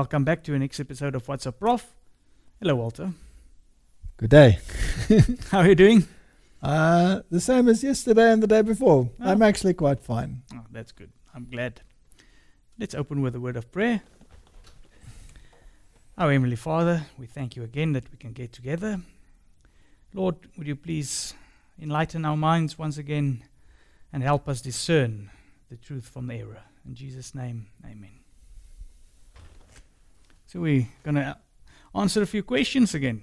Welcome back to the next episode of What's Up Prof. Hello, Walter. Good day. How are you doing? Uh, the same as yesterday and the day before. Oh. I'm actually quite fine. Oh, that's good. I'm glad. Let's open with a word of prayer. Our Heavenly Father, we thank you again that we can get together. Lord, would you please enlighten our minds once again and help us discern the truth from the error. In Jesus' name, amen. So we're going to answer a few questions again.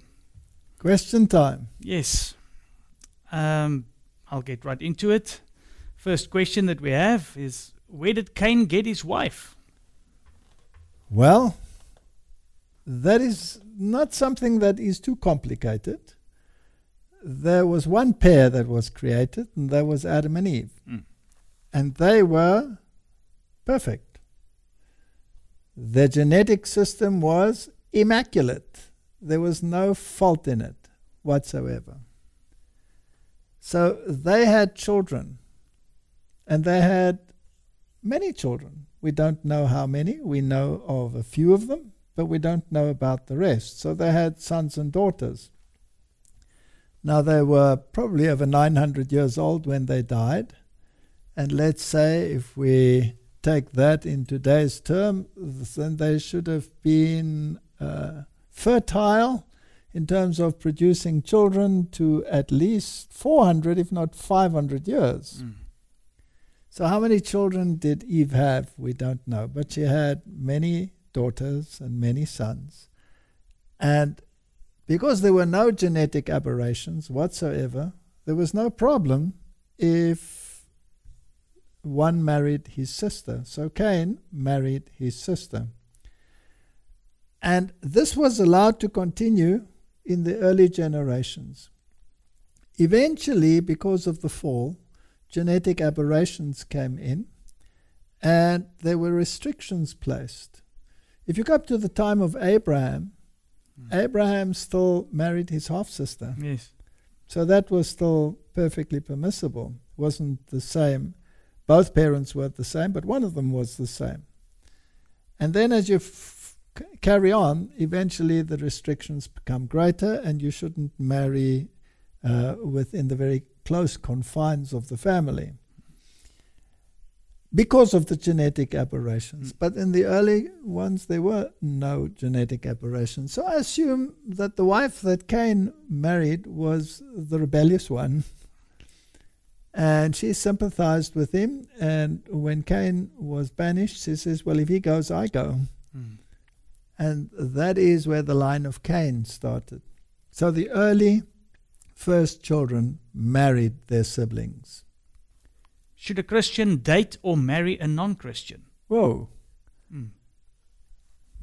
Question time. Yes. Um, I'll get right into it. First question that we have is Where did Cain get his wife? Well, that is not something that is too complicated. There was one pair that was created, and that was Adam and Eve. Mm. And they were perfect. Their genetic system was immaculate. There was no fault in it whatsoever. So they had children, and they had many children. We don't know how many. We know of a few of them, but we don't know about the rest. So they had sons and daughters. Now they were probably over 900 years old when they died. And let's say if we take that in today's term, then they should have been uh, fertile in terms of producing children to at least 400, if not 500 years. Mm. So, how many children did Eve have? We don't know. But she had many daughters and many sons. And because there were no genetic aberrations whatsoever, there was no problem if one married his sister. So, Cain married his sister. And this was allowed to continue in the early generations. Eventually, because of the fall, genetic aberrations came in and there were restrictions placed. If you go up to the time of Abraham, Mm. Abraham still married his half sister. Yes. So that was still perfectly permissible. Wasn't the same. Both parents weren't the same, but one of them was the same. And then as you f- carry on, eventually the restrictions become greater, and you shouldn't marry uh, within the very close confines of the family because of the genetic aberrations. Mm. But in the early ones, there were no genetic aberrations. So I assume that the wife that Cain married was the rebellious one. And she sympathized with him. And when Cain was banished, she says, Well, if he goes, I go. Mm. And that is where the line of Cain started. So the early first children married their siblings. Should a Christian date or marry a non Christian? Whoa. Mm.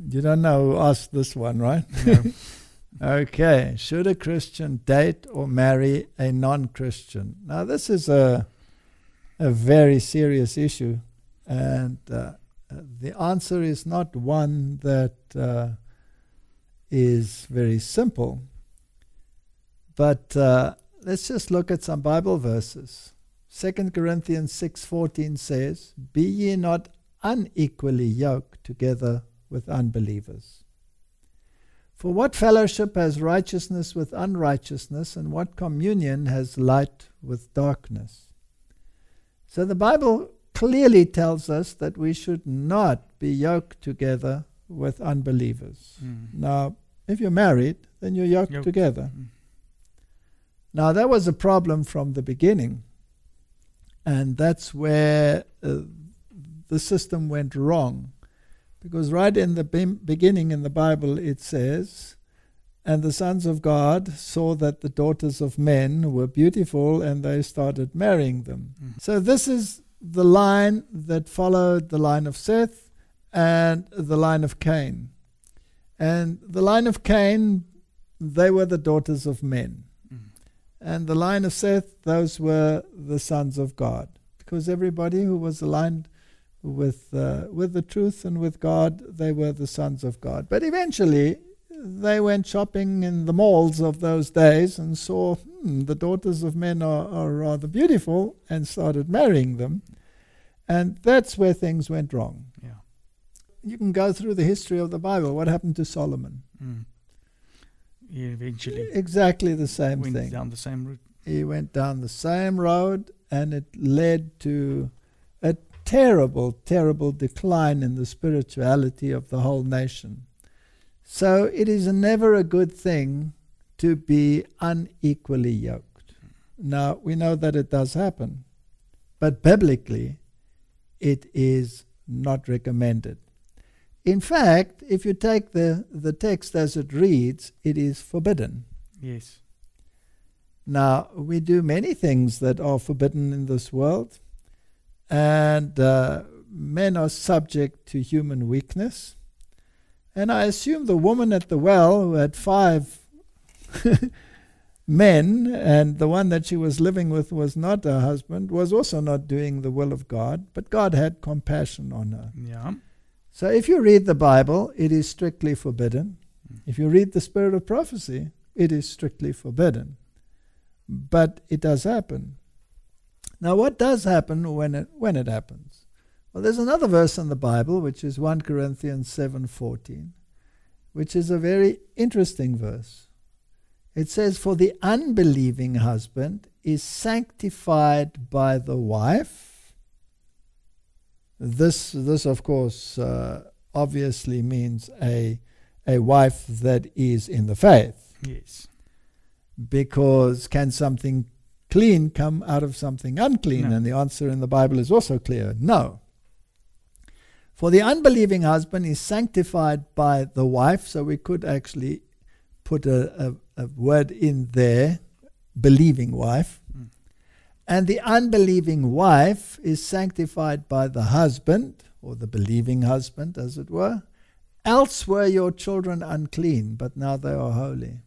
You don't know who asked this one, right? No. Okay. Should a Christian date or marry a non Christian? Now, this is a, a very serious issue. And uh, the answer is not one that uh, is very simple. But uh, let's just look at some Bible verses. 2 Corinthians 6:14 says, "Be ye not unequally yoked together with unbelievers." For what fellowship has righteousness with unrighteousness, and what communion has light with darkness? So the Bible clearly tells us that we should not be yoked together with unbelievers. Mm. Now, if you're married, then you're yoked Yoked. together. Mm. Now, that was a problem from the beginning. And that's where uh, the system went wrong. Because right in the beginning in the Bible, it says, And the sons of God saw that the daughters of men were beautiful, and they started marrying them. Mm. So, this is the line that followed the line of Seth and the line of Cain. And the line of Cain, they were the daughters of men. Mm. And the line of Seth, those were the sons of God. Because everybody who was aligned with, uh, with the truth and with God, they were the sons of God. But eventually, they went shopping in the malls of those days and saw hmm, the daughters of men are, are rather beautiful and started marrying them. And that's where things went wrong. Yeah. you can go through the history of the Bible. What happened to Solomon? Mm. He eventually Exactly the same went thing. down the same route. He went down the same road, and it led to a terrible, terrible decline in the spirituality of the whole nation. So it is never a good thing to be unequally yoked. Now, we know that it does happen, but biblically, it is not recommended. In fact, if you take the, the text as it reads, it is forbidden. Yes. Now, we do many things that are forbidden in this world, and uh, men are subject to human weakness. And I assume the woman at the well who had five men, and the one that she was living with was not her husband, was also not doing the will of God, but God had compassion on her. Yeah. So if you read the Bible, it is strictly forbidden. Mm. If you read the spirit of prophecy, it is strictly forbidden. But it does happen. Now, what does happen when it, when it happens? Well, there's another verse in the Bible, which is 1 Corinthians 7.14, which is a very interesting verse. It says, For the unbelieving husband is sanctified by the wife. This, this of course, uh, obviously means a, a wife that is in the faith Yes. because can something clean come out of something unclean? No. And the answer in the Bible is also clear no. For the unbelieving husband is sanctified by the wife, so we could actually put a, a, a word in there, believing wife. Mm. And the unbelieving wife is sanctified by the husband, or the believing husband, as it were. Else were your children unclean, but now they are holy.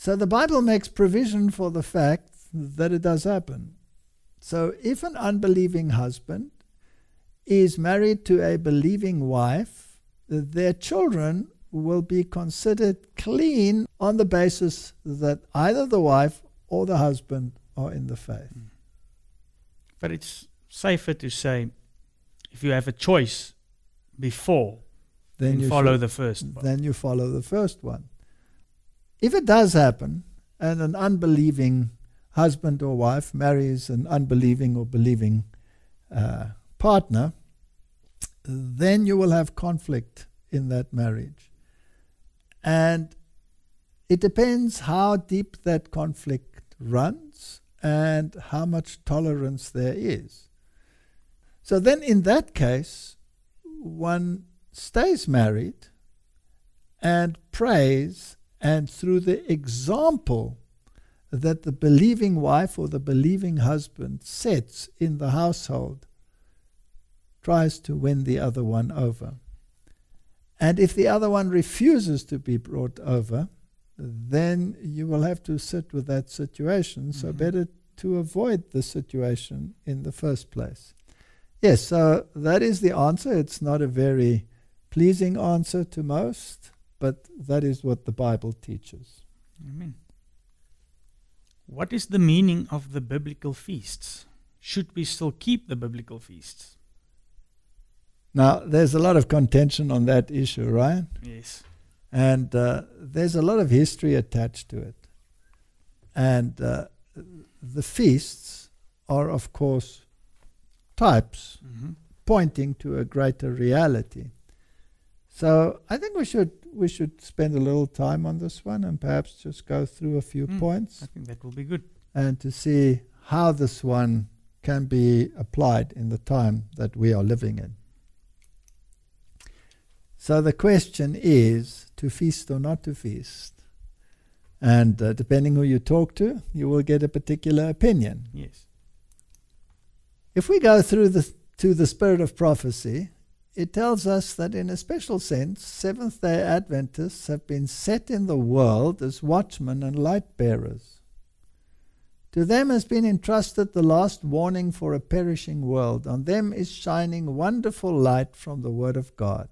So the Bible makes provision for the fact that it does happen. So if an unbelieving husband is married to a believing wife, their children will be considered clean on the basis that either the wife or the husband are in the faith. Hmm. But it's safer to say if you have a choice before, Then then you follow should- the first one. then you follow the first one. If it does happen and an unbelieving husband or wife marries an unbelieving or believing uh, partner, then you will have conflict in that marriage. And it depends how deep that conflict runs and how much tolerance there is. So then, in that case, one stays married and prays, and through the example that the believing wife or the believing husband sets in the household, tries to win the other one over. And if the other one refuses to be brought over, then you will have to sit with that situation. So, Mhm. better to avoid the situation in the first place. Yes, so that is the answer. It's not a very pleasing answer to most, but that is what the Bible teaches. Amen. What is the meaning of the biblical feasts? Should we still keep the biblical feasts? Now, there's a lot of contention on that issue, right? Yes. And uh, there's a lot of history attached to it. And uh, the feasts are, of course, types hmm pointing to a greater reality. So I think we should we should spend a little time on this one and perhaps just go through a few Mm. points I think that will be good. and to see how this one can be applied in the time that we are living in. So the question is to feast or not to feast. And uh, depending who you talk to, you will get a particular opinion. Yes. If we go through the, to the spirit of prophecy, it tells us that in a special sense, Seventh day Adventists have been set in the world as watchmen and light bearers. To them has been entrusted the last warning for a perishing world. On them is shining wonderful light from the Word of God.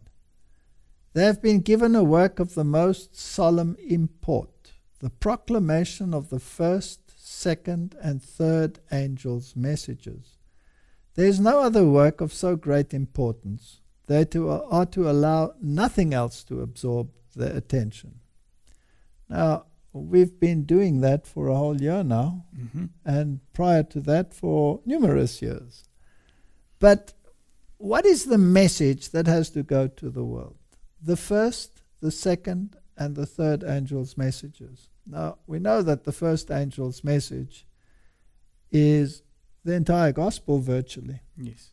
They have been given a work of the most solemn import, the proclamation of the first, second, and third angels' messages. There is no other work of so great importance, They to, are to allow nothing else to absorb their attention. Now, we've been doing that for a whole year now, hmm and prior to that for numerous years. But what is the message that has to go to the world? The first, the second, and the third angel's messages. Now, we know that the first angel's message is the entire gospel virtually Yes.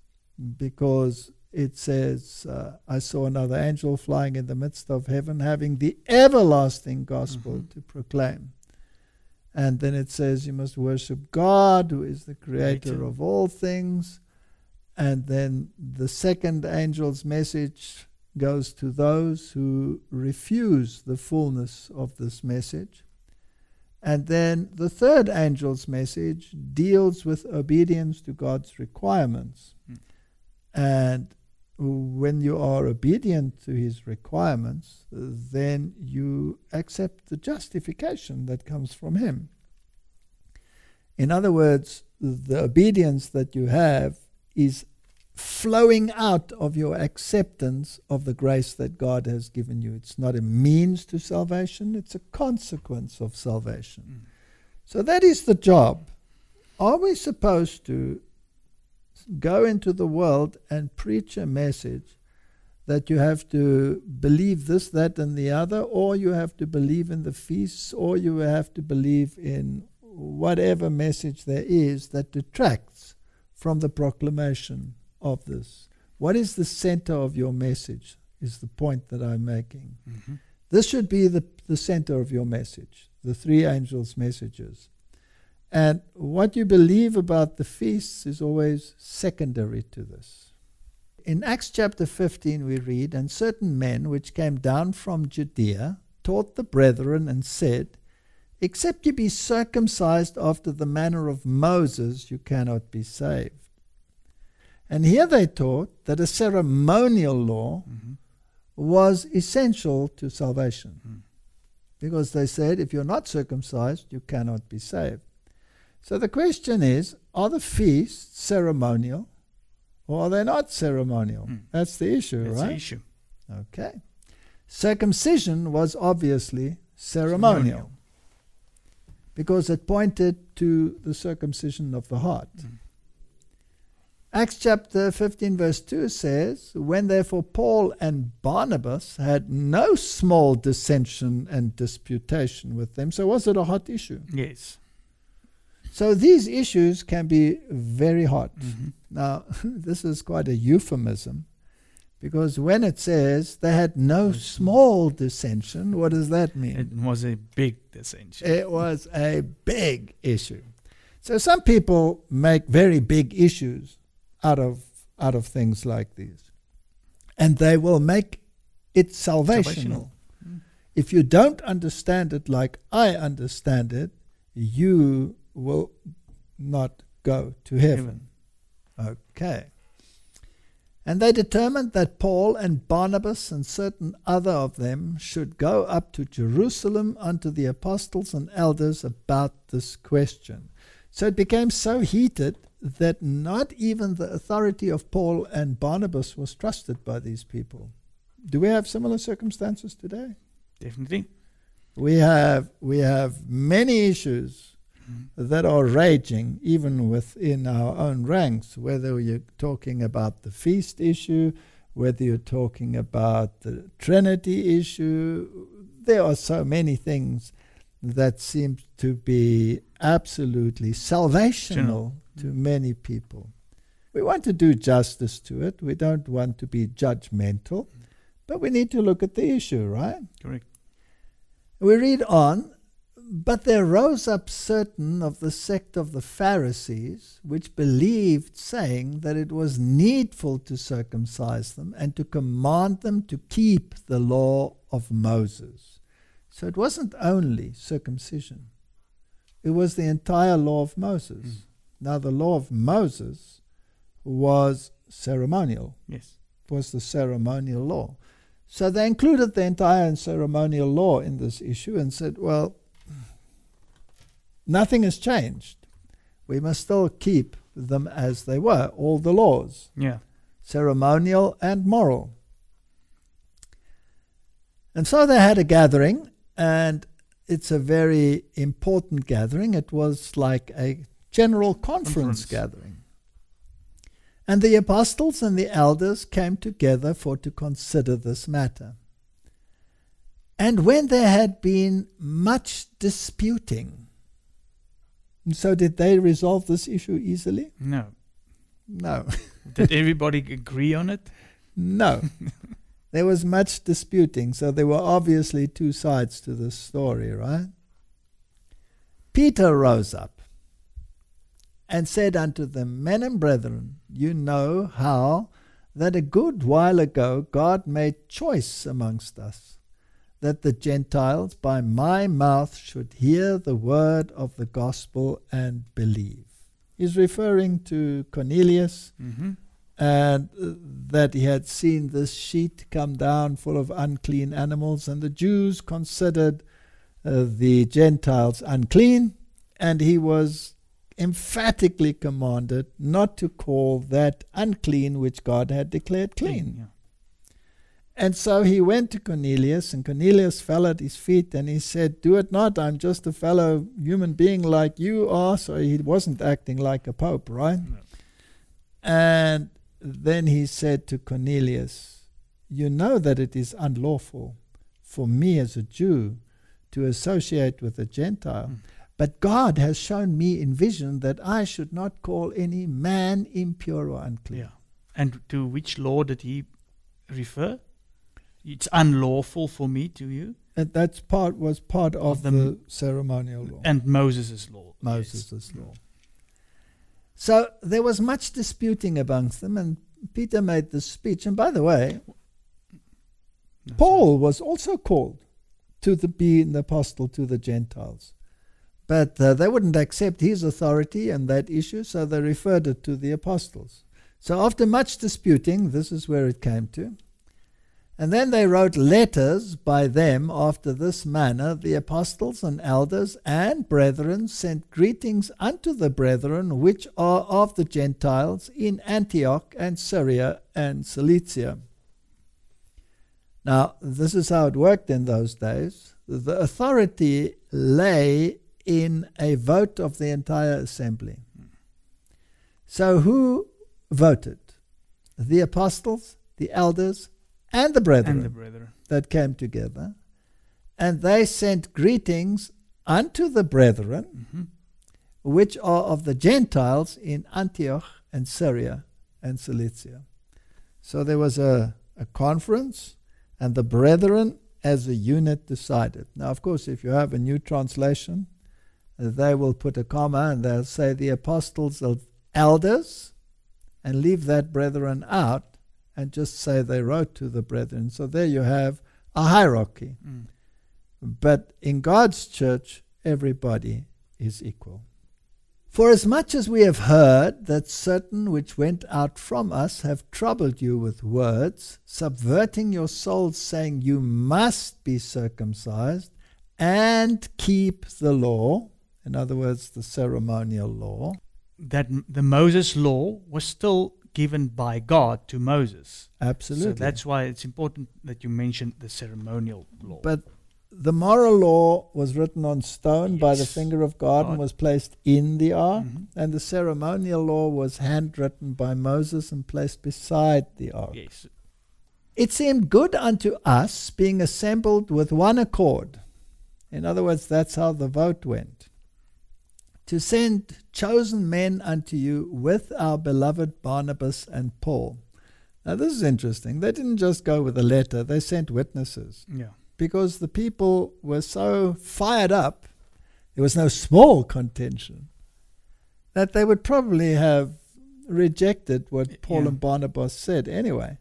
because it says, uh, I saw another angel flying in the midst of heaven, having the everlasting gospel Mhm. to proclaim. And then it says, You must worship God, who is the creator Creator. of all things. And then the second angel's message goes to those who refuse the fullness of this message. And then the third angel's message deals with obedience to God's requirements. Mm. And when you are obedient to his requirements, then you accept the justification that comes from him. In other words, the obedience that you have is flowing out of your acceptance of the grace that God has given you. It's not a means to salvation, it's a consequence of salvation. Mm. So that is the job. Are we supposed to go into the world and preach a message that you have to believe this, that, and the other, or you have to believe in the feasts, or you have to believe in whatever message there is that detracts from the proclamation of this? What is the center of your message? Is the point that I'm making. hmm This should be the, the center of your message, the three angels' messages. And what you believe about the feasts is always secondary to this. In Acts chapter 15, we read, And certain men which came down from Judea taught the brethren and said, Except you be circumcised after the manner of Moses, you cannot be saved. And here they taught that a ceremonial law hmm was essential to salvation. Mm. Because they said, if you're not circumcised, you cannot be saved. So the question is are the feasts ceremonial or are they not ceremonial? Mm. That's the issue, That's right? the issue. Okay. Circumcision was obviously ceremonial because it pointed to the circumcision of the heart. Mm. Acts chapter 15, verse 2 says, When therefore Paul and Barnabas had no small dissension and disputation with them. So, was it a hot issue? Yes. So, these issues can be very hot. hmm Now, this is quite a euphemism because when it says they had no small dissension, what does that mean? It was a big dissension. It was a big issue. So some people make very big issues out of out of things like these. And they will make it salvational. Salvational. Mm. If you don't understand it like I understand it, you will not go to heaven. Okay. And they determined that Paul and Barnabas and certain other of them should go up to Jerusalem unto the apostles and elders about this question. So it became so heated that not even the authority of Paul and Barnabas was trusted by these people. Do we have similar circumstances today? Definitely. We have we have many issues Mm. that are raging even within our own ranks, whether you're talking about the feast issue, whether you're talking about the Trinity issue. There are so many things that seem to be absolutely salvational to many people. We want to do justice to it. We don't want to be judgmental, but we need to look at the issue, right? Correct. We read on, but there rose up certain of the sect of the Pharisees, which believed, saying that it was needful to circumcise them and to command them to keep the law of Moses. So it wasn't only circumcision, it was the entire law of Moses. Mm. Now, the law of Moses was ceremonial Yes. was the ceremonial law. So they included the entire ceremonial law in this issue and said, well, nothing has changed. We must still keep them as they were, all the laws. Yeah. ceremonial and moral. And so they had a gathering, and it's a very important gathering. It was like a general conference, Conference. gathering. And the apostles and the elders came together for to consider this matter. And when there had been much disputing, so did they resolve this issue easily? No. No. Did everybody agree on it? No. there was much disputing, so there were obviously two sides to this story, right? Peter rose up and said unto them, Men and brethren, you know how that a good while ago God made choice amongst us, that the Gentiles by my mouth should hear the word of the gospel and believe. He's referring to Cornelius Mm-hmm. and uh, that he had seen this sheet come down full of unclean animals, and the Jews considered uh, the Gentiles unclean, and he was emphatically commanded not to call that unclean which God had declared clean. Yeah. And so he went to Cornelius, and Cornelius fell at his feet, and he said, Do it not, I'm just a fellow human being like you are. So he wasn't acting like a pope, right? No. And then he said to Cornelius, You know that it is unlawful for me as a Jew to associate with a Gentile. Mm. But God has shown me in vision that I should not call any man impure or unclean. Yeah. And to which law did he refer? It's unlawful for me to you. And that's part was part of, Of the the, ceremonial law. And Moses' law. yes. Law. So there was much disputing amongst them, and Peter made this speech. And by the way, No, Paul was also called to the, be an apostle to the Gentiles. But uh, they wouldn't accept his authority and that issue, so they referred it to the apostles. So after much disputing, this is where it came to. And then they wrote letters by them after this manner. The apostles and elders and brethren sent greetings unto the brethren which are of the Gentiles in Antioch and Syria and Cilicia. Now, this is how it worked in those days. The authority lay in a vote of the entire assembly. So, who voted? The apostles, the elders, and the brethren And the brethren. that came together. And they sent greetings unto the brethren hmm which are of the Gentiles in Antioch and Syria and Cilicia. So there was a, a conference, and the brethren as a unit decided. Now, of course, if you have a new translation, they will put a comma and they'll say the apostles of elders and leave that brethren out and just say they wrote to the brethren. So there you have a hierarchy. Mm. But in God's church, everybody is equal. For as much as we have heard that certain which went out from us have troubled you with words, subverting your souls, saying, You must be circumcised and keep the law, in other words, the ceremonial law, That the Moses law was still given by God to Moses. absolutely. So that's why it's important that you mention the ceremonial law. But the moral law was written on stone by the finger of God, and was placed in the ark. Mhm. And the ceremonial law was handwritten by Moses and placed beside the ark. Yes. It seemed good unto us, being assembled with one accord. In other words, that's how the vote went. To send chosen men unto you with our beloved Barnabas and Paul. Now, this is interesting. They didn't just go with a letter, they sent witnesses Yeah. because the people were so fired up, there was no small contention, that they would probably have rejected what Paul yeah. and Barnabas said anyway.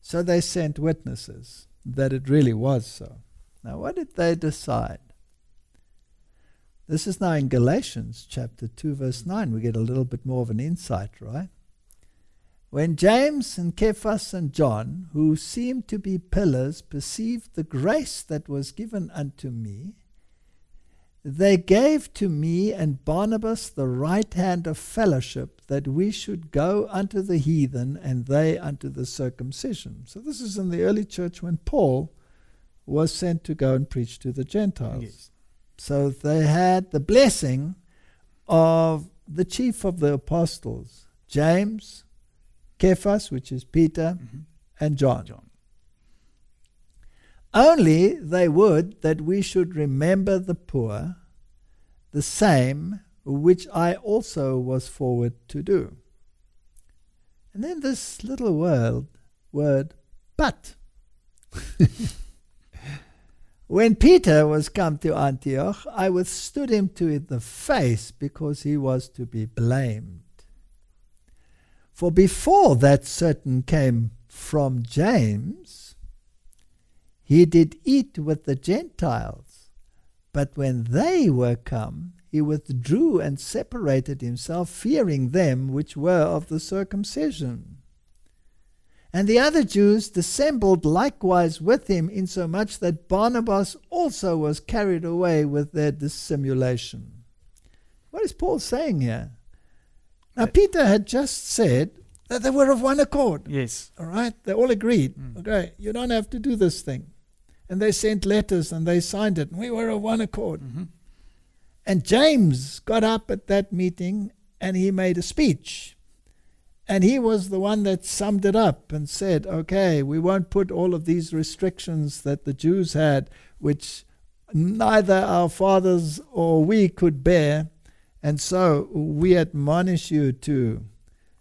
So they sent witnesses that it really was so. Now, what did they decide? This is now in Galatians chapter 2, verse 9. We get a little bit more of an insight, right? When James and Cephas and John, who seemed to be pillars, perceived the grace that was given unto me, They gave to me and Barnabas the right hand of fellowship, that we should go unto the heathen and they unto the circumcision. So, this is in the early church when Paul was sent to go and preach to the Gentiles. Yes. So, they had the blessing of the chief of the apostles, James, Cephas, which is Peter, Mhm. and John. John. Only they would that we should remember the poor, the same which I also was forward to do. And then this little word, word, but. when Peter was come to Antioch, I withstood him to the face because he was to be blamed. For before that certain came from James, he did eat with the Gentiles. But when they were come, he withdrew and separated himself, fearing them which were of the circumcision. And the other Jews dissembled likewise with him, insomuch that Barnabas also was carried away with their dissimulation. What is Paul saying here? Now, Peter had just said that they were of one accord. Yes. All right, they all agreed. Mm. Okay, you don't have to do this thing. And they sent letters and they signed it. And we were of one accord. Mhm. And James got up at that meeting and he made a speech. And he was the one that summed it up and said, okay, we won't put all of these restrictions that the Jews had, which neither our fathers or we could bear. And so we admonish you to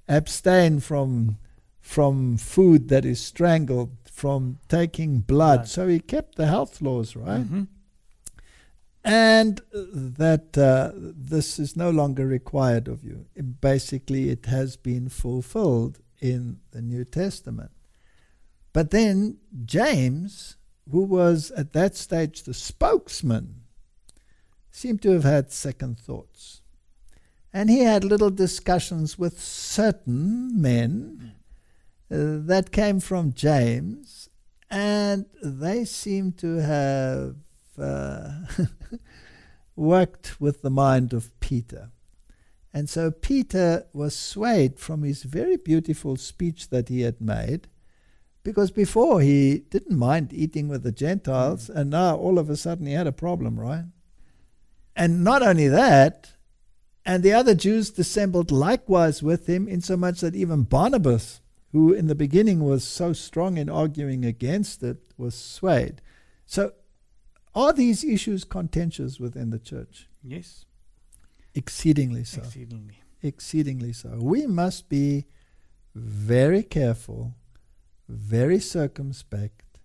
abstain from, from food that is strangled, from taking blood. So he kept the health laws, right? Mhm. And that uh, this is no longer required of you. Basically, it has been fulfilled in the New Testament. But then James, who was at that stage the spokesman, seemed to have had second thoughts. And he had little discussions with certain men uh, that came from James, and they seemed to have uh, worked with the mind of Peter. And so Peter was swayed from his very beautiful speech that he had made, because before he didn't mind eating with the Gentiles, and now all of a sudden he had a problem, right? And not only that, and the other Jews dissembled likewise with him, insomuch that even Barnabas, who in the beginning was so strong in arguing against it, was swayed. So, are these issues contentious within the church? Yes. Exceedingly so. Exceedingly. Exceedingly so. We must be very careful, very circumspect,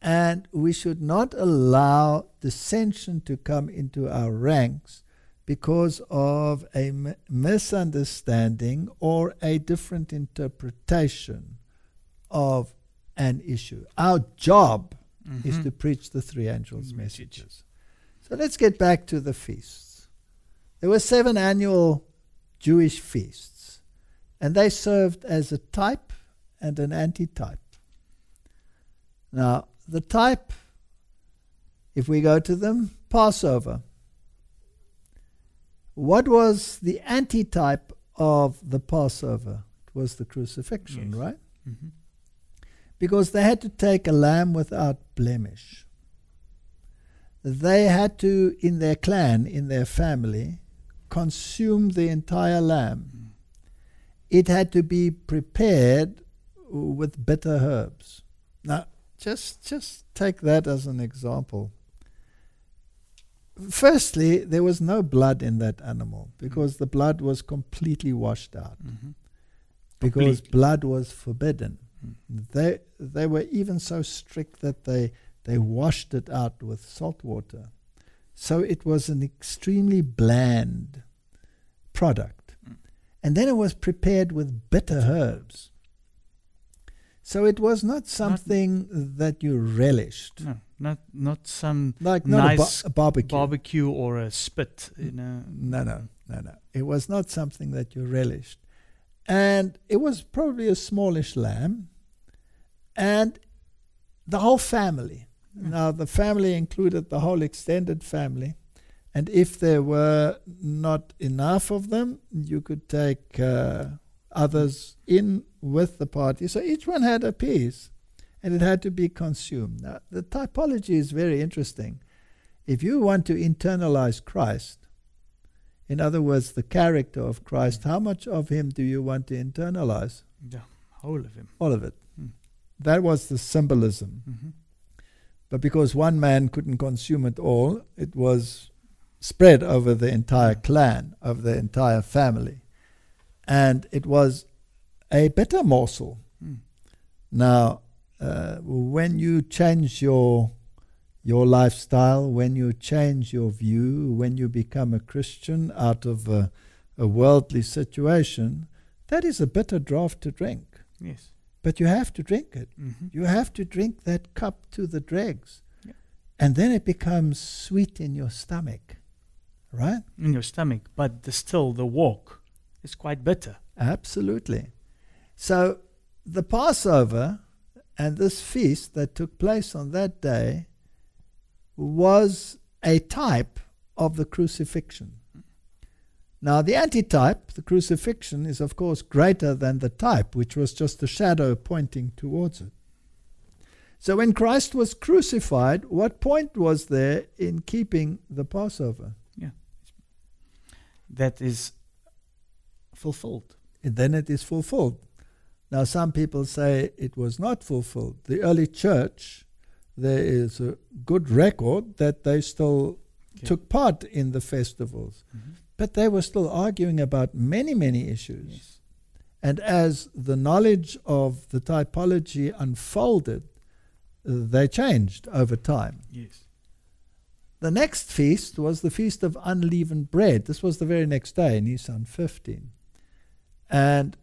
and we should not allow dissension to come into our ranks because of a m- misunderstanding or a different interpretation of an issue. Our job is Mhm. to preach the three angels' Message. messages. So let's get back to the feasts. There were seven annual Jewish feasts, and they served as a type and an antitype. Now, the type, if we go to them, Passover. What was the antitype of the Passover? It was the crucifixion, Yes. right? Mhm. Because they had to take a lamb without blemish. They had to, in their clan, in their family, consume the entire lamb. It had to be prepared with bitter herbs. Now, just just take that as an example. Firstly, there was no blood in that animal because the blood was completely washed out Mhm. because Completely. blood was forbidden. They they were even so strict that they they washed it out with salt water. So it was an extremely bland product. Mm. And then it was prepared with bitter herbs. So it was not something that you relished. No, not not some Like not a, Nice ba- a barbecue. barbecue or a spit. You know. No, no, no, no. It was not something that you relished. And it was probably a smallish lamb. And the whole family. Mm. Now, the family included the whole extended family. And if there were not enough of them, you could take uh, others in with the party. So each one had a piece and it had to be consumed. Now, the typology is very interesting. If you want to internalize Christ, in other words, the character of Christ, how much of him do you want to internalize? The whole of him. All of it. That was the symbolism. Mm-hmm. But because one man couldn't consume it all, it was spread over the entire clan, over the entire family. And it was a bitter morsel. Mm. Now, uh, when you change your your lifestyle, when you change your view, when you become a Christian out of a, a worldly situation, that is a bitter draught to drink. Yes. But you have to drink it. Mm-hmm. You have to drink that cup to the dregs. Yeah. And then it becomes sweet in your stomach. Right? In your stomach, but the, still the walk is quite bitter. Absolutely. So the Passover and this feast that took place on that day was a type of the crucifixion. Now, the antitype, the crucifixion, is of course greater than the type, which was just a shadow pointing towards it. So, when Christ was crucified, what point was there in keeping the Passover? Yeah. That is fulfilled. And then it is fulfilled. Now, some people say it was not fulfilled. The early church, there is a good record that they still Okay. took part in the festivals, Mm-hmm. But they were still arguing about many, many issues. Yes. And as the knowledge of the typology unfolded, they changed over time. Yes. The next feast was the Feast of Unleavened Bread. This was the very next day, Nisan 15. And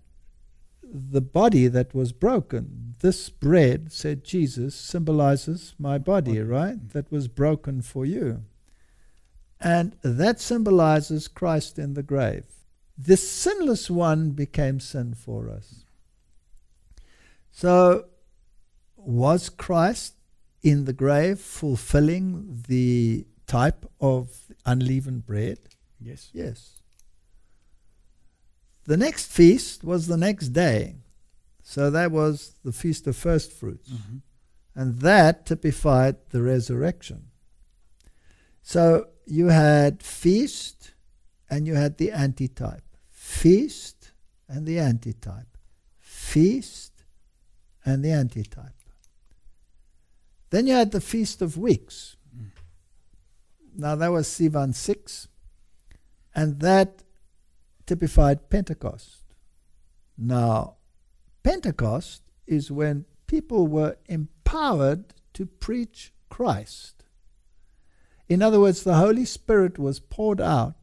the body that was broken, this bread, said Jesus, symbolizes my Body. right? That was broken for you. And that symbolizes Christ in the grave. The sinless one became sin for us. So, was Christ in the grave fulfilling the type of unleavened bread? Yes. Yes. The next feast was the next day. So that was the Feast of First Fruits. Mm-hmm. And that typified the resurrection. So you had feast and you had the antitype. Feast and the antitype. Feast and the antitype. Then you had the Feast of Weeks. Mm. Now that was Sivan 6. And that typified Pentecost. Now, Pentecost is when people were empowered to preach Christ. In other words, the Holy Spirit was poured out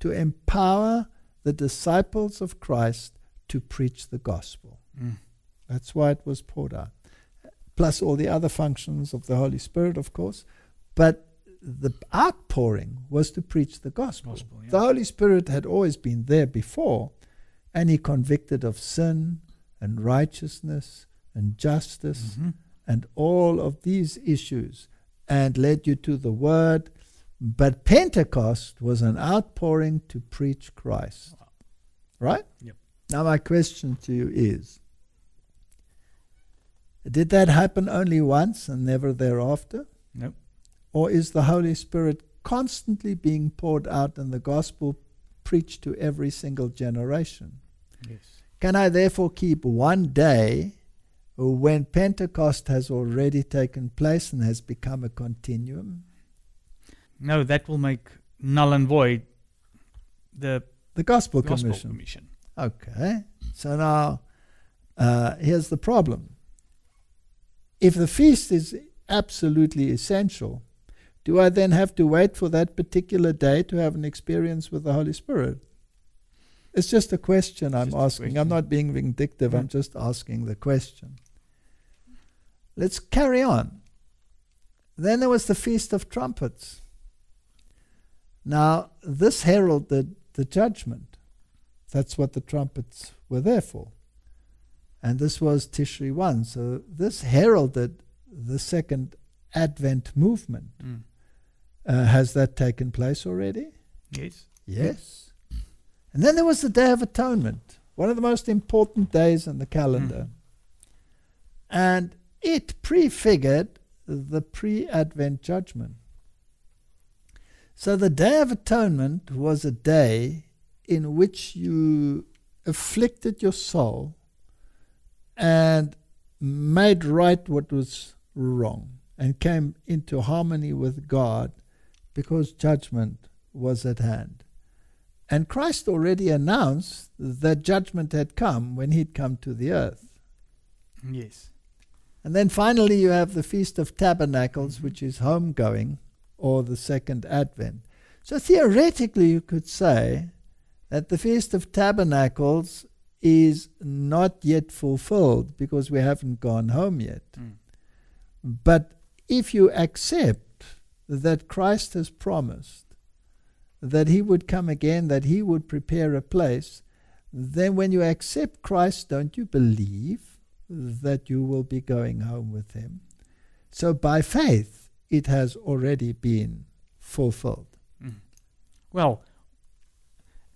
to empower the disciples of Christ to preach the gospel. Mm. That's why it was poured out. Plus all the other functions of the Holy Spirit, of course. But the outpouring was to preach the gospel. Gospel, yeah. The Holy Spirit had always been there before, and He convicted of sin and righteousness and justice Mhm. and all of these issues and led you to the Word. But Pentecost was an outpouring to preach Christ. Right? Yep. Now, my question to you is Did that happen only once and never thereafter? No. Or is the Holy Spirit constantly being poured out and the gospel preached to every single generation? Yes. Can I therefore keep one day when Pentecost has already taken place and has become a continuum? No, that will make null and void the The Gospel, gospel Commission. commission. Okay. So now, uh, here's the problem. If the feast is absolutely essential, do I then have to wait for that particular day to have an experience with the Holy Spirit? It's just a question I'm Just a asking. I'm not being vindictive, I'm Mm. just asking the question. Let's carry on. Then there was the Feast of Trumpets. Now, this heralded the judgment. That's what the trumpets were there for. And this was Tishri 1. So this heralded the second Advent movement. Mm. Uh, has that taken place already? Yes. Yes. And then there was the Day of Atonement, one of the most important days in the calendar. And it prefigured the pre Advent judgment. So the Day of Atonement was a day in which you afflicted your soul and made right what was wrong and came into harmony with God because judgment was at hand. And Christ already announced that judgment had come when he'd come to the earth. Yes. And then finally, you have the Feast of Tabernacles, which is homegoing or the second advent. So theoretically, you could say that the Feast of Tabernacles is not yet fulfilled because we haven't gone home yet. Mm. But if you accept that Christ has promised that he would come again, that he would prepare a place, then when you accept Christ, don't you believe that you will be going home with him? So by faith, it has already been fulfilled. Mm. Well,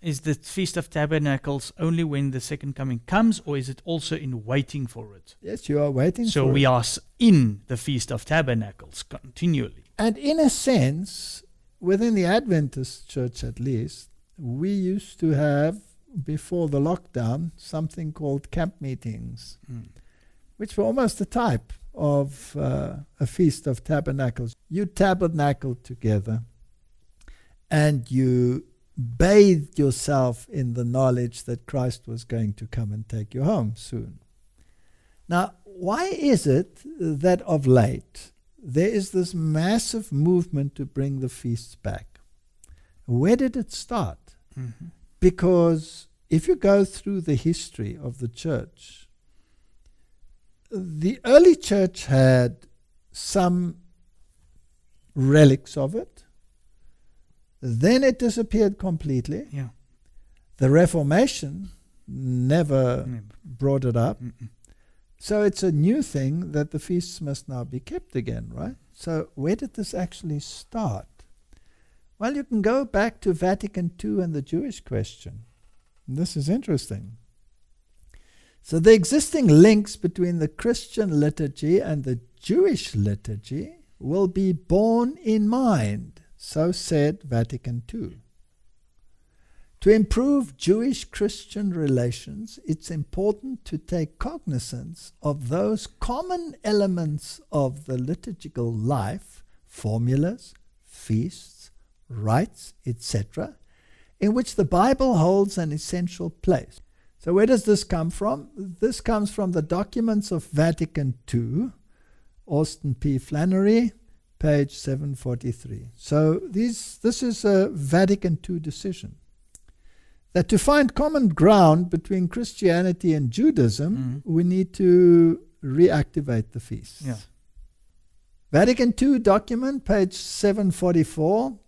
is the Feast of Tabernacles only when the second coming comes, or is it also in waiting for it? Yes, you are waiting So we it. are in the Feast of Tabernacles continually. And in a sense, within the Adventist church at least, we used to have, before the lockdown, something called camp meetings, Mm. which were almost a type of uh, a feast of tabernacles. You tabernacled together and you bathed yourself in the knowledge that Christ was going to come and take you home soon. Now, why is it that of late there is this massive movement to bring the feasts back? Where did it start? Mhm. Because if you go through the history of the church, the early church had some relics of it. Then it disappeared completely. Yeah. The Reformation never Never. brought it up. Mm-mm. So it's a new thing that the feasts must now be kept again, right? So where did this actually start? Well, you can go back to Vatican II and the Jewish question. This is interesting. So the existing links between the Christian liturgy and the Jewish liturgy will be borne in mind, so said Vatican II. To improve Jewish Christian relations, it's important to take cognizance of those common elements of the liturgical life, formulas, feasts, rites, etc., in which the Bible holds an essential place. So, where does this come from? This comes from the documents of Vatican II, Austin P. Flannery, page 743. So, these, this is a Vatican II decision that to find common ground between Christianity and Judaism, Mhm. we need to reactivate the feasts. Yeah. Vatican II document, page 744.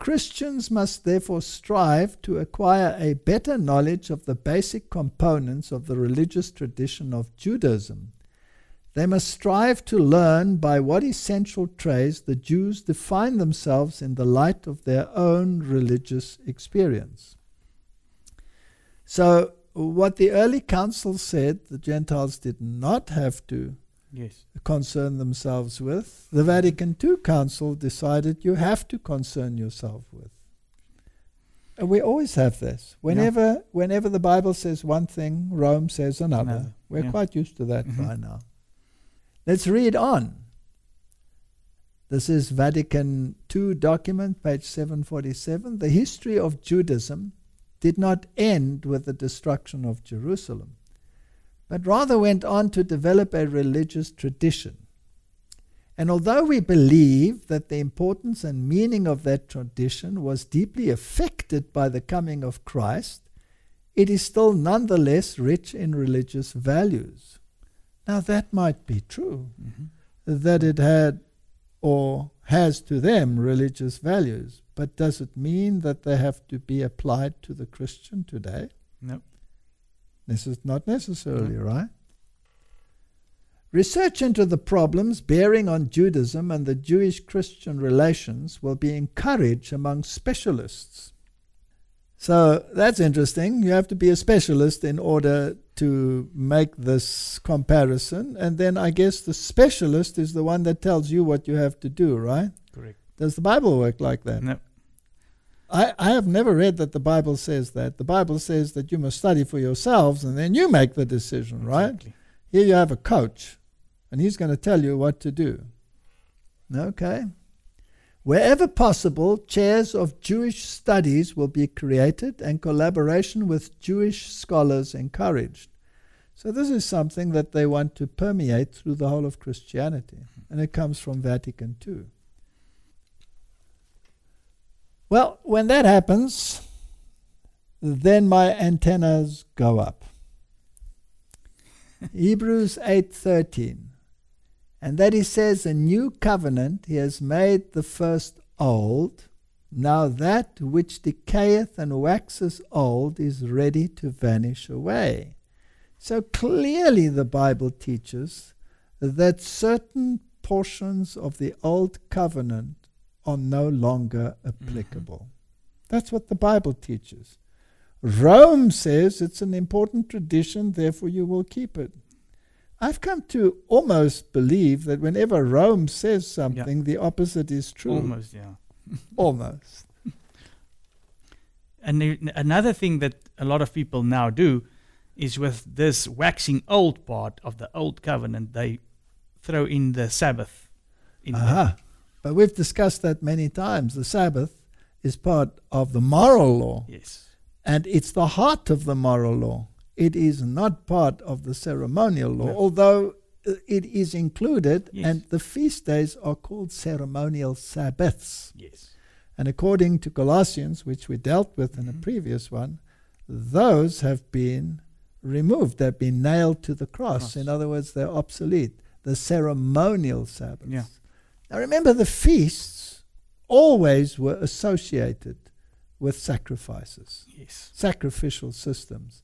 Christians must therefore strive to acquire a better knowledge of the basic components of the religious tradition of Judaism. They must strive to learn by what essential traits the Jews define themselves in the light of their own religious experience. So, what the early council said the Gentiles did not have to Yes. concern themselves with, the Vatican II Council decided you have to concern yourself with. And we always have this. Whenever whenever the Bible says one thing, Rome says another. Another, We're yeah. quite used to that Mhm. by now. Let's read on. This is Vatican II document, page 747. The history of Judaism did not end with the destruction of Jerusalem but rather went on to develop a religious tradition. And although we believe that the importance and meaning of that tradition was deeply affected by the coming of Christ, it is still nonetheless rich in religious values. Now, that might be true, Mhm. that it had or has to them religious values, but does it mean that they have to be applied to the Christian today? No. This is not necessarily right. Research into the problems bearing on Judaism and the Jewish Christian relations will be encouraged among specialists. So that's interesting. You have to be a specialist in order to make this comparison. And then I guess the specialist is the one that tells you what you have to do, right? Correct. Does the Bible work like that? No. I, I have never read that the Bible says that. The Bible says that you must study for yourselves and then you make the decision, right? Exactly. Here you have a coach, and he's going to tell you what to do. Okay. Wherever possible, chairs of Jewish studies will be created and collaboration with Jewish scholars encouraged. So, this is something that they want to permeate through the whole of Christianity, and it comes from Vatican II. Well, when that happens, then my antennas go up. Hebrews 8:13. And that he says a new covenant he has made the first old. Now that which decayeth and waxes old is ready to vanish away. So clearly the Bible teaches that certain portions of the old covenant are no longer mm-hmm. applicable. That's what the Bible teaches. Rome says it's an important tradition, therefore you will keep it. I've come to almost believe that whenever Rome says something, the opposite is true. Almost, yeah. Almost. And the- another thing that a lot of people now do is with this waxing old part of the old covenant, they throw in the Sabbath. In there. Aha. But we've discussed that many times. The Sabbath is part of the moral law, Yes. and it's the heart of the moral law. It is not part of the ceremonial law, No. although uh, it is included, Yes. and the feast days are called ceremonial Sabbaths. Yes. And according to Colossians, which we dealt with in a previous one, those have been removed. They've been nailed to the cross. Cross. In other words, they're obsolete. The ceremonial Sabbaths. Yeah. Now remember, the feasts always were associated with sacrifices, Yes. sacrificial systems.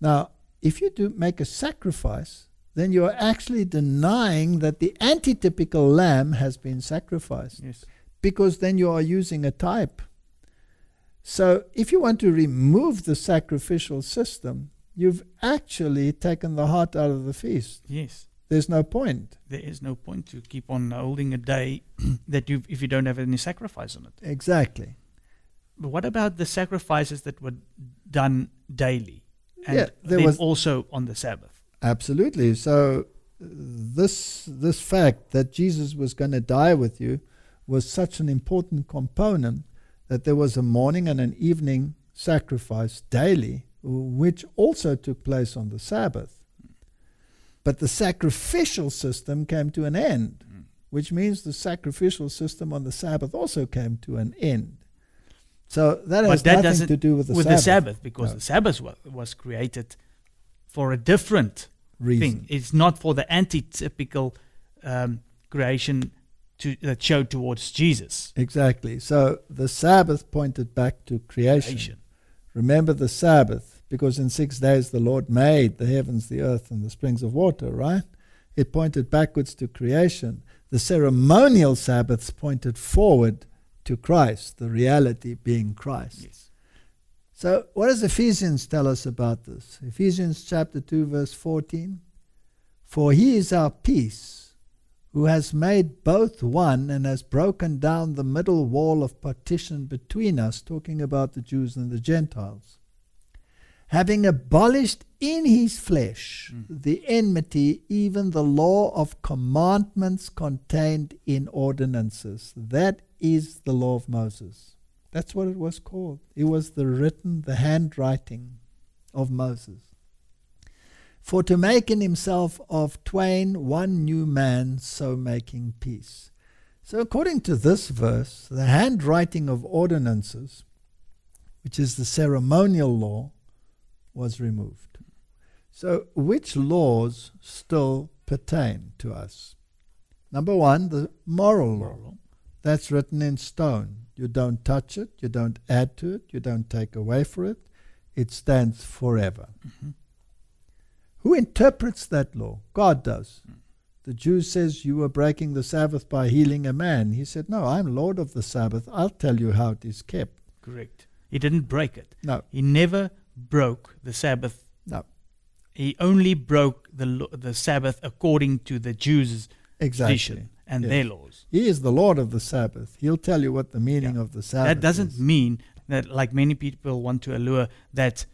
Now, if you do make a sacrifice, then you are actually denying that the antitypical lamb has been sacrificed Yes. because then you are using a type. So if you want to remove the sacrificial system, you've actually taken the heart out of the feast. Yes. There's no point. There is no point to keep on holding a day that you if you don't have any sacrifice on it. Exactly. But what about the sacrifices that were done daily? And Yeah, there was- also on the Sabbath. Absolutely. So uh, this this fact that Jesus was going to die with you was such an important component that there was a morning and an evening sacrifice daily, which also took place on the Sabbath. But the sacrificial system came to an end, Mm. which means the sacrificial system on the Sabbath also came to an end. So that But has that nothing to do with the with Sabbath the Sabbath, because No. the Sabbath was, was created for a different reason. thing. It's not for the antitypical um, creation to, that showed towards Jesus. Exactly. So the Sabbath pointed back to creation. Creation. Remember the Sabbath, because in six days the Lord made the heavens, the earth, and the springs of water, right? It pointed backwards to creation. The ceremonial Sabbaths pointed forward to Christ, the reality being Christ. Yes. So, what does Ephesians tell us about this? Ephesians chapter 2, verse 14. For he is our peace, who has made both one and has broken down the middle wall of partition between us, talking about the Jews and the Gentiles. Having abolished in his flesh Mm. the enmity, even the law of commandments contained in ordinances. That is the law of Moses. That's what it was called. It was the written, the handwriting of Moses. For to make in himself of twain one new man, so making peace. So, according to this verse, the handwriting of ordinances, which is the ceremonial law, was removed. So, which laws still pertain to us? Number one, the moral law. That's written in stone. You don't touch it, you don't add to it, you don't take away from it. It stands forever. Mhm. Who interprets that law? God does. Mm. the Jew says you were breaking the Sabbath by healing a man. He said, No, I'm Lord of the Sabbath. I'll tell you how it is kept. Correct. He didn't break it. No, He never broke the Sabbath. no, He only broke the the Sabbath according to the Jews' exactly. tradition and Yes. their laws. He is the Lord of the Sabbath. He'll tell you what the meaning Yeah. of the Sabbath that doesn't is. mean that, like many people want to allure, that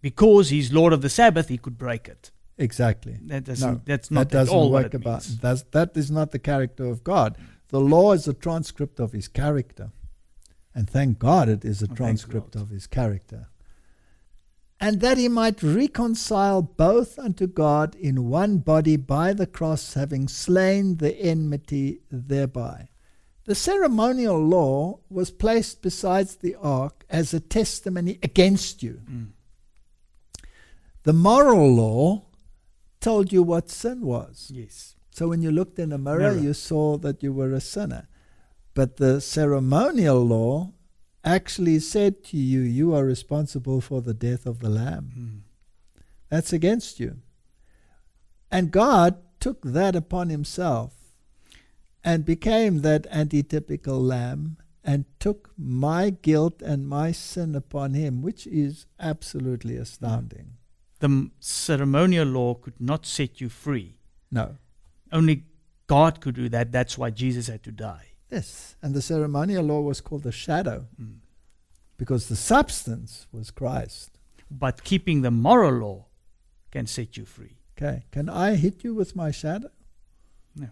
because he's Lord of the Sabbath, he could break it. Exactly. That doesn't. No, that's not that at doesn't all what work about. means. That's, that is not the character of God. The law is a transcript of His character, and thank God it is a Oh, transcript of His character. And that He might reconcile both unto God in one body by the cross, having slain the enmity thereby. The ceremonial law was placed besides the ark as a testimony against you. Mm. The moral law told you what sin was. Yes. So when you looked in a mirror, Mirror. you saw that you were a sinner. But the ceremonial law actually said to you, you are responsible for the death of the lamb. Mm. That's against you. And God took that upon himself and became that antitypical lamb and took my guilt and my sin upon him, which is absolutely astounding. The m- ceremonial law could not set you free. No. Only God could do that. That's why Jesus had to die. Yes. And the ceremonial law was called the shadow Mm. because the substance was Christ. But keeping the moral law can set you free. Okay. Can I hit you with my shadow? No.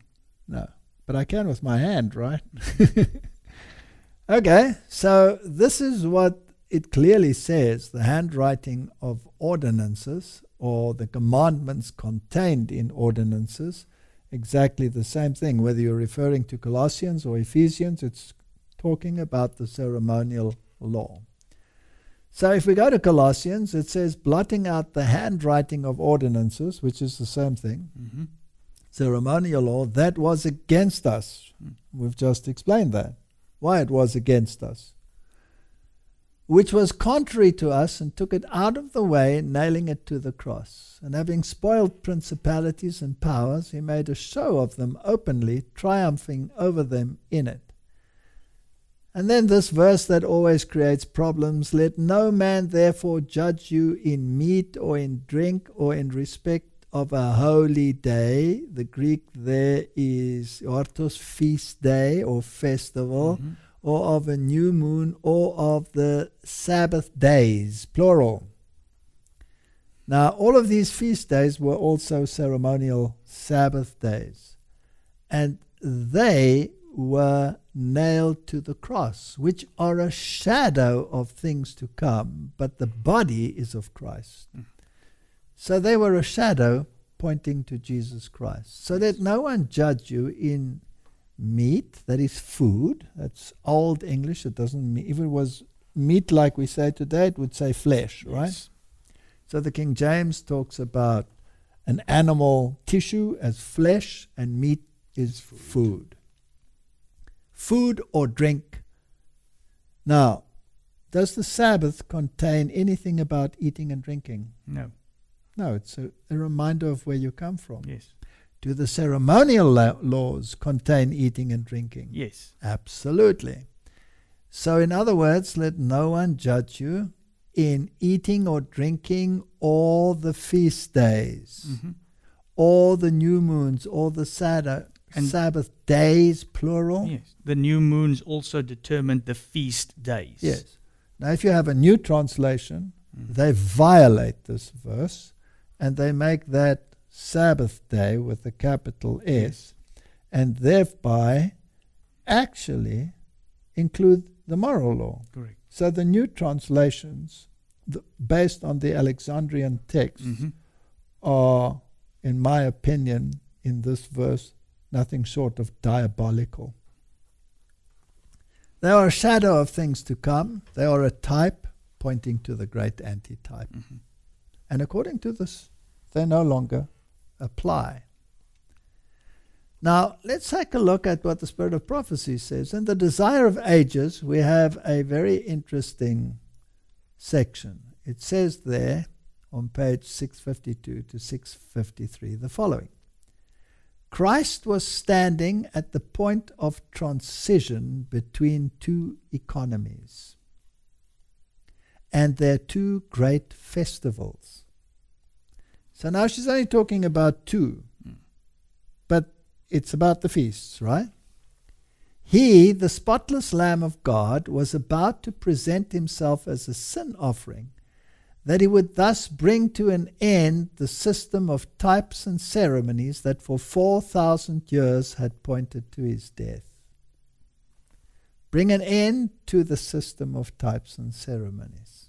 No. But I can with my hand, right? okay. So this is what it clearly says the handwriting of ordinances or the commandments contained in ordinances. Exactly the same thing. Whether you're referring to Colossians or Ephesians, it's talking about the ceremonial law. So if we go to Colossians, it says, blotting out the handwriting of ordinances, which is the same thing, Mm-hmm. ceremonial law, that was against us. Hmm. We've just explained that. Why it was against us. Which was contrary to us, and took it out of the way, nailing it to the cross. And having spoiled principalities and powers, he made a show of them openly, triumphing over them in it. And then this verse that always creates problems let no man therefore judge you in meat or in drink or in respect of a holy day. The Greek there is orthos, feast day or festival, Mm-hmm. Or of a new moon or of the Sabbath days, plural. Now, all of these feast days were also ceremonial Sabbath days. And they were nailed to the cross, which are a shadow of things to come, but the body is of Christ. Mm. So they were a shadow pointing to Jesus Christ. So let no one judge you in meat, that is food. That's old English. It doesn't mean, if it was meat like we say today, it would say flesh, right? So the King James talks about an animal tissue as flesh and meat is Food. food. Food or drink. Now, does the Sabbath contain anything about eating and drinking? No. No, it's a, a reminder of where you come from. Yes. Do the ceremonial la- laws contain eating and drinking? Yes. Absolutely. So, in other words, let no one judge you in eating or drinking all the feast days, Mm-hmm. all the new moons, all the Sabbath, And- Sabbath days, plural. Yes. The new moons also determined the feast days. Yes. Now, if you have a new translation, Mhm. they violate this verse and they make that Sabbath day with a capital S and thereby actually include the moral law. Correct. So the new translations, the, based on the Alexandrian text, Mm-hmm. are, in my opinion, in this verse, nothing short of diabolical. They are a shadow of things to come. They are a type pointing to the great antitype. Mm-hmm. And according to this, they're no longer apply. Now, let's take a look at what the Spirit of Prophecy says. In the Desire of Ages, we have a very interesting section. It says there on page 652 to 653 the following Christ was standing at the point of transition between two economies and their two great festivals. So now she's only talking about two, but it's about the feasts, right? He, the spotless Lamb of God, was about to present himself as a sin offering, that he would thus bring to an end the system of types and ceremonies that for 4,000 years had pointed to his death. Bring an end to the system of types and ceremonies.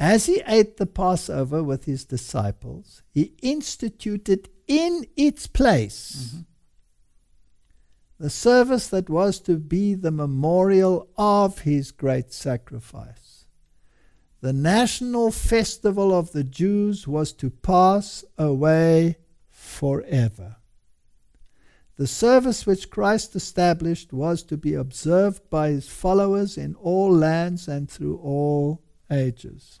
As he ate the Passover with his disciples, he instituted in its place. Mm-hmm the service that was to be the memorial of his great sacrifice. The national festival of the Jews was to pass away forever. The service which Christ established was to be observed by his followers in all lands and through all ages.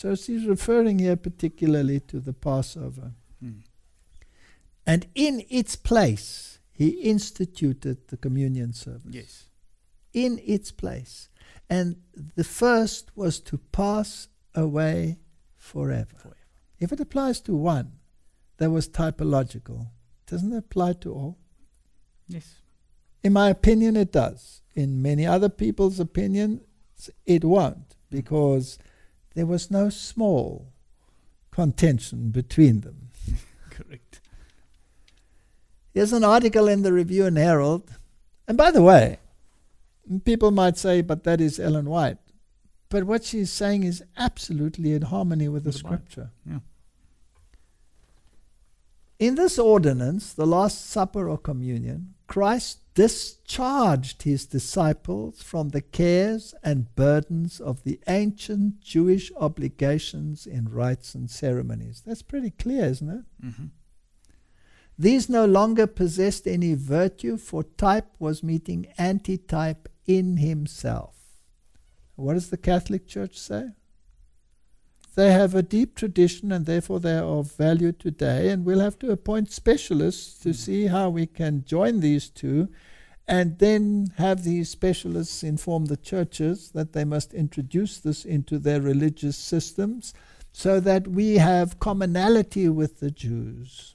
So she's referring here particularly to the Passover. Hmm. And in its place, he instituted the communion service. Yes. In its place. And the first was to pass away forever. forever. If it applies to one, that was typological. Doesn't it apply to all? Yes. In my opinion, it does. In many other people's opinions, it won't, because there was no small contention between them. Correct. Here's an article in the Review and Herald. And by the way, people might say, but that is Ellen White. But what she's saying is absolutely in harmony with the, the scripture. Yeah. In this ordinance, the Last Supper or communion, Christ discharged his disciples from the cares and burdens of the ancient Jewish obligations in rites and ceremonies. That's pretty clear, isn't it? Mm-hmm. These no longer possessed any virtue, for type was meeting antitype in himself. What does the Catholic Church say? They have a deep tradition and therefore they are of value today, and we'll have to appoint specialists to hmm. see how we can join these two and then have these specialists inform the churches that they must introduce this into their religious systems so that we have commonality with the Jews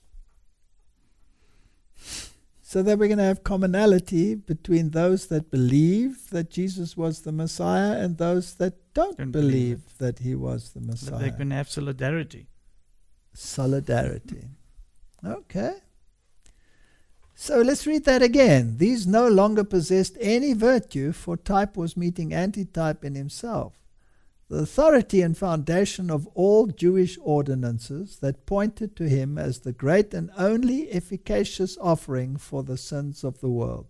so that we're going to have commonality between those that believe that Jesus was the Messiah and those that don't, don't believe, believe that he was the Messiah. That they can have solidarity. Solidarity. Okay. So let's read that again. These no longer possessed any virtue, for type was meeting antitype in himself the authority and foundation of all Jewish ordinances that pointed to him as the great and only efficacious offering for the sins of the world.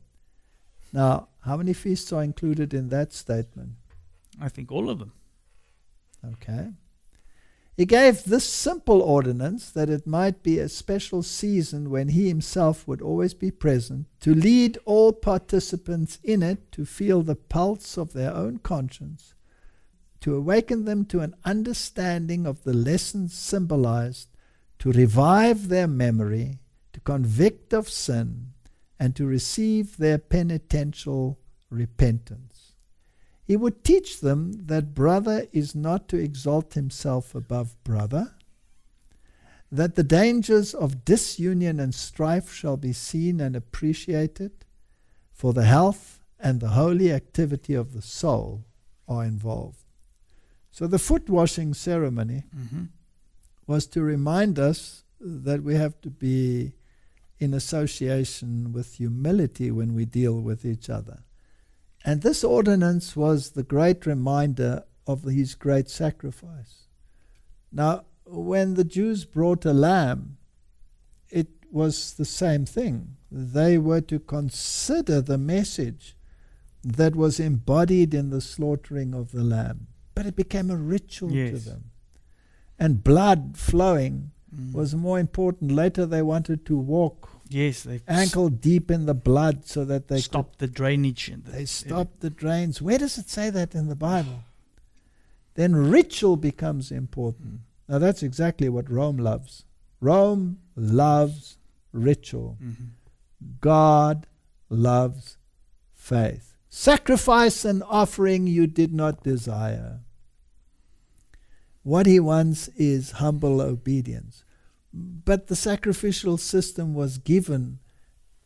Now, how many feasts are included in that statement? I think all of them. Okay. He gave this simple ordinance that it might be a special season when he himself would always be present, to lead all participants in it to feel the pulse of their own conscience to awaken them to an understanding of the lessons symbolized, to revive their memory, to convict of sin, and to receive their penitential repentance. He would teach them that brother is not to exalt himself above brother, that the dangers of disunion and strife shall be seen and appreciated, for the health and the holy activity of the soul are involved. So the foot washing ceremony mm-hmm. was to remind us that we have to be in association with humility when we deal with each other. And this ordinance was the great reminder of his great sacrifice. Now, when the Jews brought a lamb, it was the same thing. They were to consider the message that was embodied in the slaughtering of the lamb but it became a ritual yes. to them. And blood flowing mm. was more important. Later, they wanted to walk yes, ankle deep in the blood so that they stop the drainage. The they stopped the drains. Where does it say that in the Bible? then ritual becomes important. Now, that's exactly what Rome loves. Rome loves ritual. Mhm. God loves faith. Sacrifice and offering you did not desire. What he wants is humble obedience. But the sacrificial system was given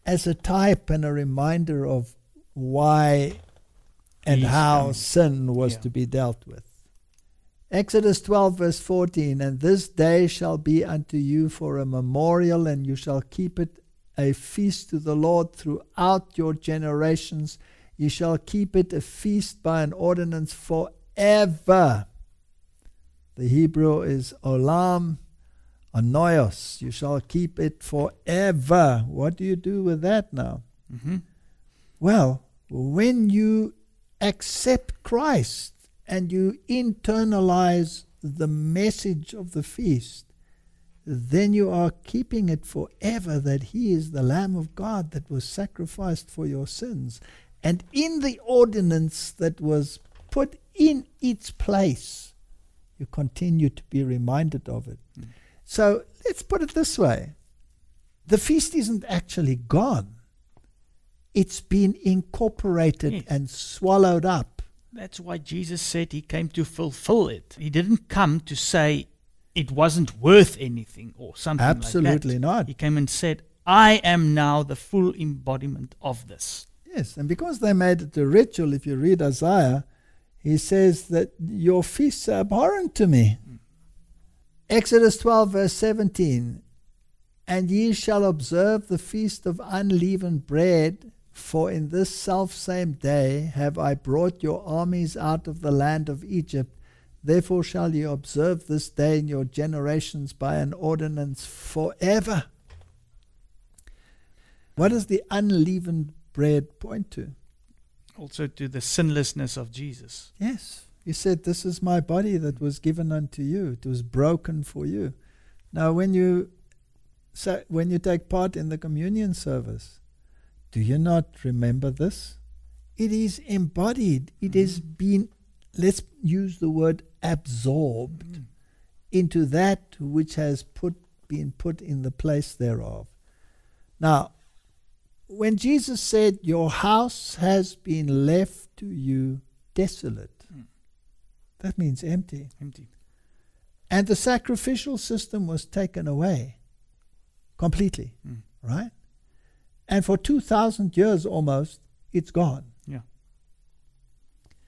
as a type and a reminder of why and He's how coming. sin was Yeah. to be dealt with. Exodus 12, verse 14 And this day shall be unto you for a memorial, and you shall keep it a feast to the Lord throughout your generations. You shall keep it a feast by an ordinance forever. The Hebrew is olam, aionios. You shall keep it forever. What do you do with that now? Mhm. Well, when you accept Christ and you internalize the message of the feast, then you are keeping it forever that He is the Lamb of God that was sacrificed for your sins. And in the ordinance that was put in its place, you continue to be reminded of it. Mm. So let's put it this way the feast isn't actually gone, it's been incorporated Yes. and swallowed up. That's why Jesus said he came to fulfill it. He didn't come to say it wasn't worth anything or something Absolutely like that. not. He came and said, I am now the full embodiment of this. Yes, and because they made it a ritual, if you read Isaiah, he says that your feasts are abhorrent to me. Exodus 12, verse 17 And ye shall observe the feast of unleavened bread, for in this selfsame day have I brought your armies out of the land of Egypt. Therefore shall ye observe this day in your generations by an ordinance forever. What does the unleavened bread point to? Also to the sinlessness of Jesus. Yes. He said, This is my body that was given unto you. It was broken for you. Now when you so when you take part in the communion service, do you not remember this? It is embodied. It has been let's use the word absorbed Mm. into that which has put been put in the place thereof. Now, when Jesus said, Your house has been left to you desolate, Mm. That means empty. Empty. And the sacrificial system was taken away completely, Mm. right? And for 2,000 years almost, it's gone. Yeah.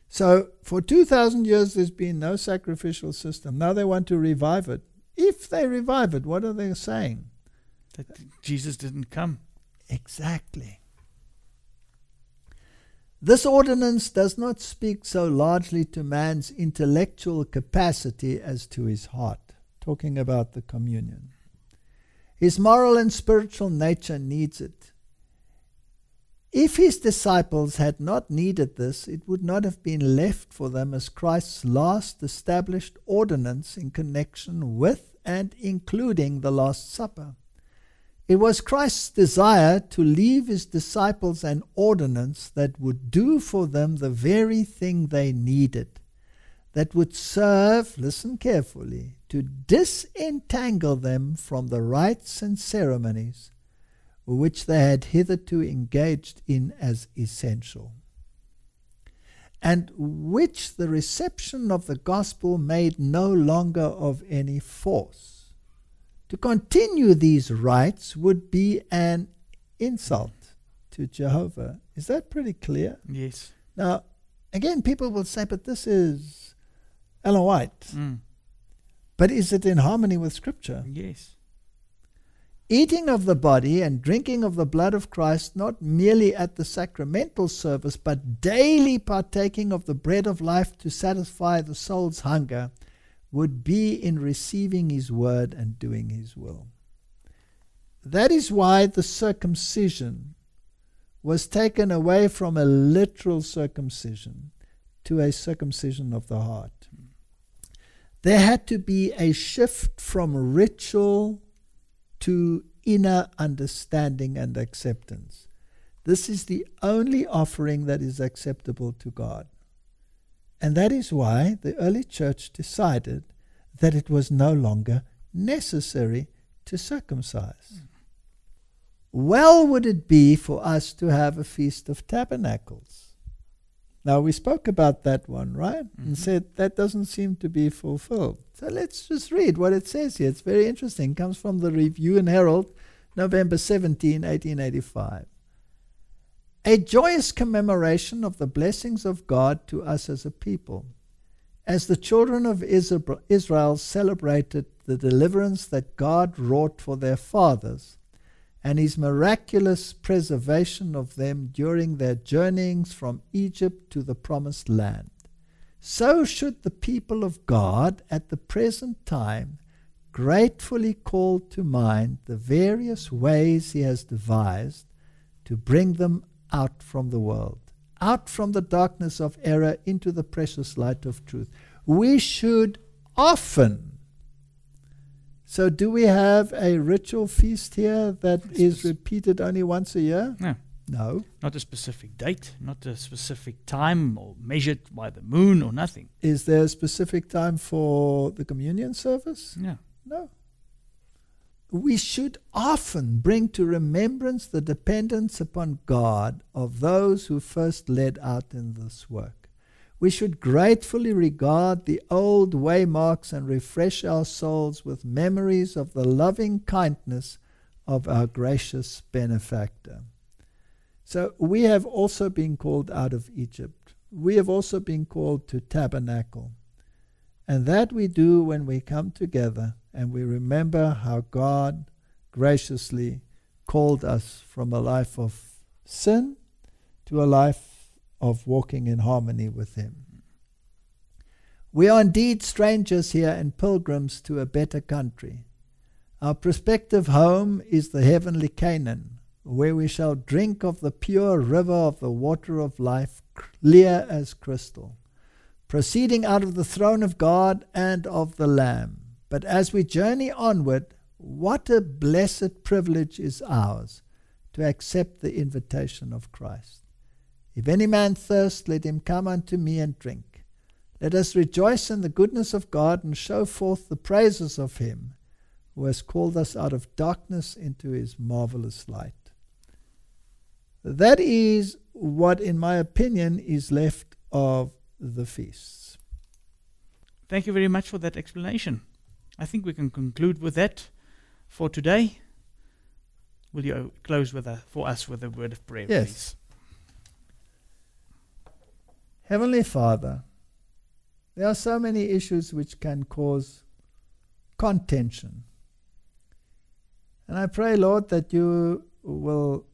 So for 2,000 years, there's been no sacrificial system. Now they want to revive it. If they revive it, what are they saying? That Jesus didn't come. Exactly. This ordinance does not speak so largely to man's intellectual capacity as to his heart, talking about the communion. His moral and spiritual nature needs it. If his disciples had not needed this, it would not have been left for them as Christ's last established ordinance in connection with and including the Last Supper. It was Christ's desire to leave his disciples an ordinance that would do for them the very thing they needed, that would serve, listen carefully, to disentangle them from the rites and ceremonies which they had hitherto engaged in as essential, and which the reception of the gospel made no longer of any force. To continue these rites would be an insult to Jehovah. Is that pretty clear? Yes. Now, again, people will say, but this is Ellen White. Mm. But is it in harmony with Scripture? Yes. Eating of the body and drinking of the blood of Christ, not merely at the sacramental service, but daily partaking of the bread of life to satisfy the soul's hunger, would be in receiving his word and doing his will. That is why the circumcision was taken away from a literal circumcision to a circumcision of the heart. There had to be a shift from ritual to inner understanding and acceptance. This is the only offering that is acceptable to God. And that is why the early church decided that it was no longer necessary to circumcise. well would it be for us to have a Feast of Tabernacles? Now, we spoke about that one, right? Mhm. And said that doesn't seem to be fulfilled. So let's just read what it says here. It's very interesting. It comes from the Review and Herald, November 17, 1885. A joyous commemoration of the blessings of God to us as a people. As the children of Israel celebrated the deliverance that God wrought for their fathers, and his miraculous preservation of them during their journeyings from Egypt to the promised land. So should the people of God at the present time gratefully call to mind the various ways he has devised to bring them out from the world, out from the darkness of error into the precious light of truth. We should often so, do we have a ritual feast here that is repeated only once a year? No. No. Not a specific date, not a specific time or measured by the moon or nothing. Is there a specific time for the communion service? Yeah. No. We should often bring to remembrance the dependence upon God of those who first led out in this work. We should gratefully regard the old waymarks and refresh our souls with memories of the loving kindness of our gracious benefactor. So we have also been called out of Egypt. We have also been called to tabernacle. And that we do when we come together and we remember how God graciously called us from a life of sin to a life of walking in harmony with Him. We are indeed strangers here and pilgrims to a better country. Our prospective home is the heavenly Canaan, where we shall drink of the pure river of the water of life, clear as crystal, proceeding out of the throne of God and of the Lamb. But as we journey onward, what a blessed privilege is ours to accept the invitation of Christ. If any man thirst, let him come unto me and drink. Let us rejoice in the goodness of God and show forth the praises of him who has called us out of darkness into his marvelous light. That is what, in my opinion, is left of the feasts. Thank you very much for that explanation. I think we can conclude with that for today. Will you close with a, for us with a word of prayer, Yes. please? Heavenly Father, there are so many issues which can cause contention. And I pray, Lord, that you will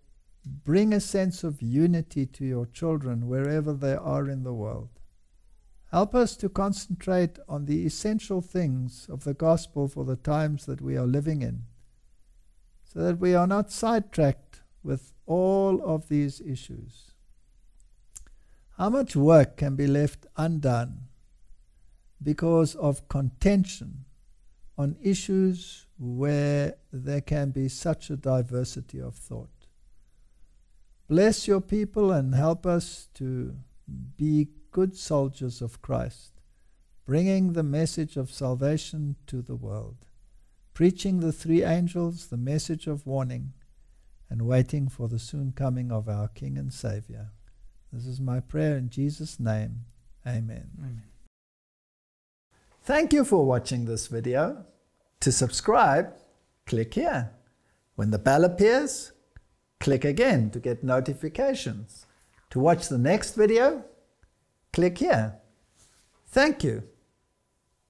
bring a sense of unity to your children wherever they are in the world. Help us to concentrate on the essential things of the gospel for the times that we are living in, so that we are not sidetracked with all of these issues. How much work can be left undone because of contention on issues where there can be such a diversity of thought? Bless your people and help us to be good soldiers of Christ, bringing the message of salvation to the world, preaching the three angels the message of warning, and waiting for the soon coming of our King and Savior. This is my prayer in Jesus' name. Amen. Amen. Thank you for watching this video. To subscribe, click here. When the bell appears, click again to get notifications. To watch the next video, click here. Thank you.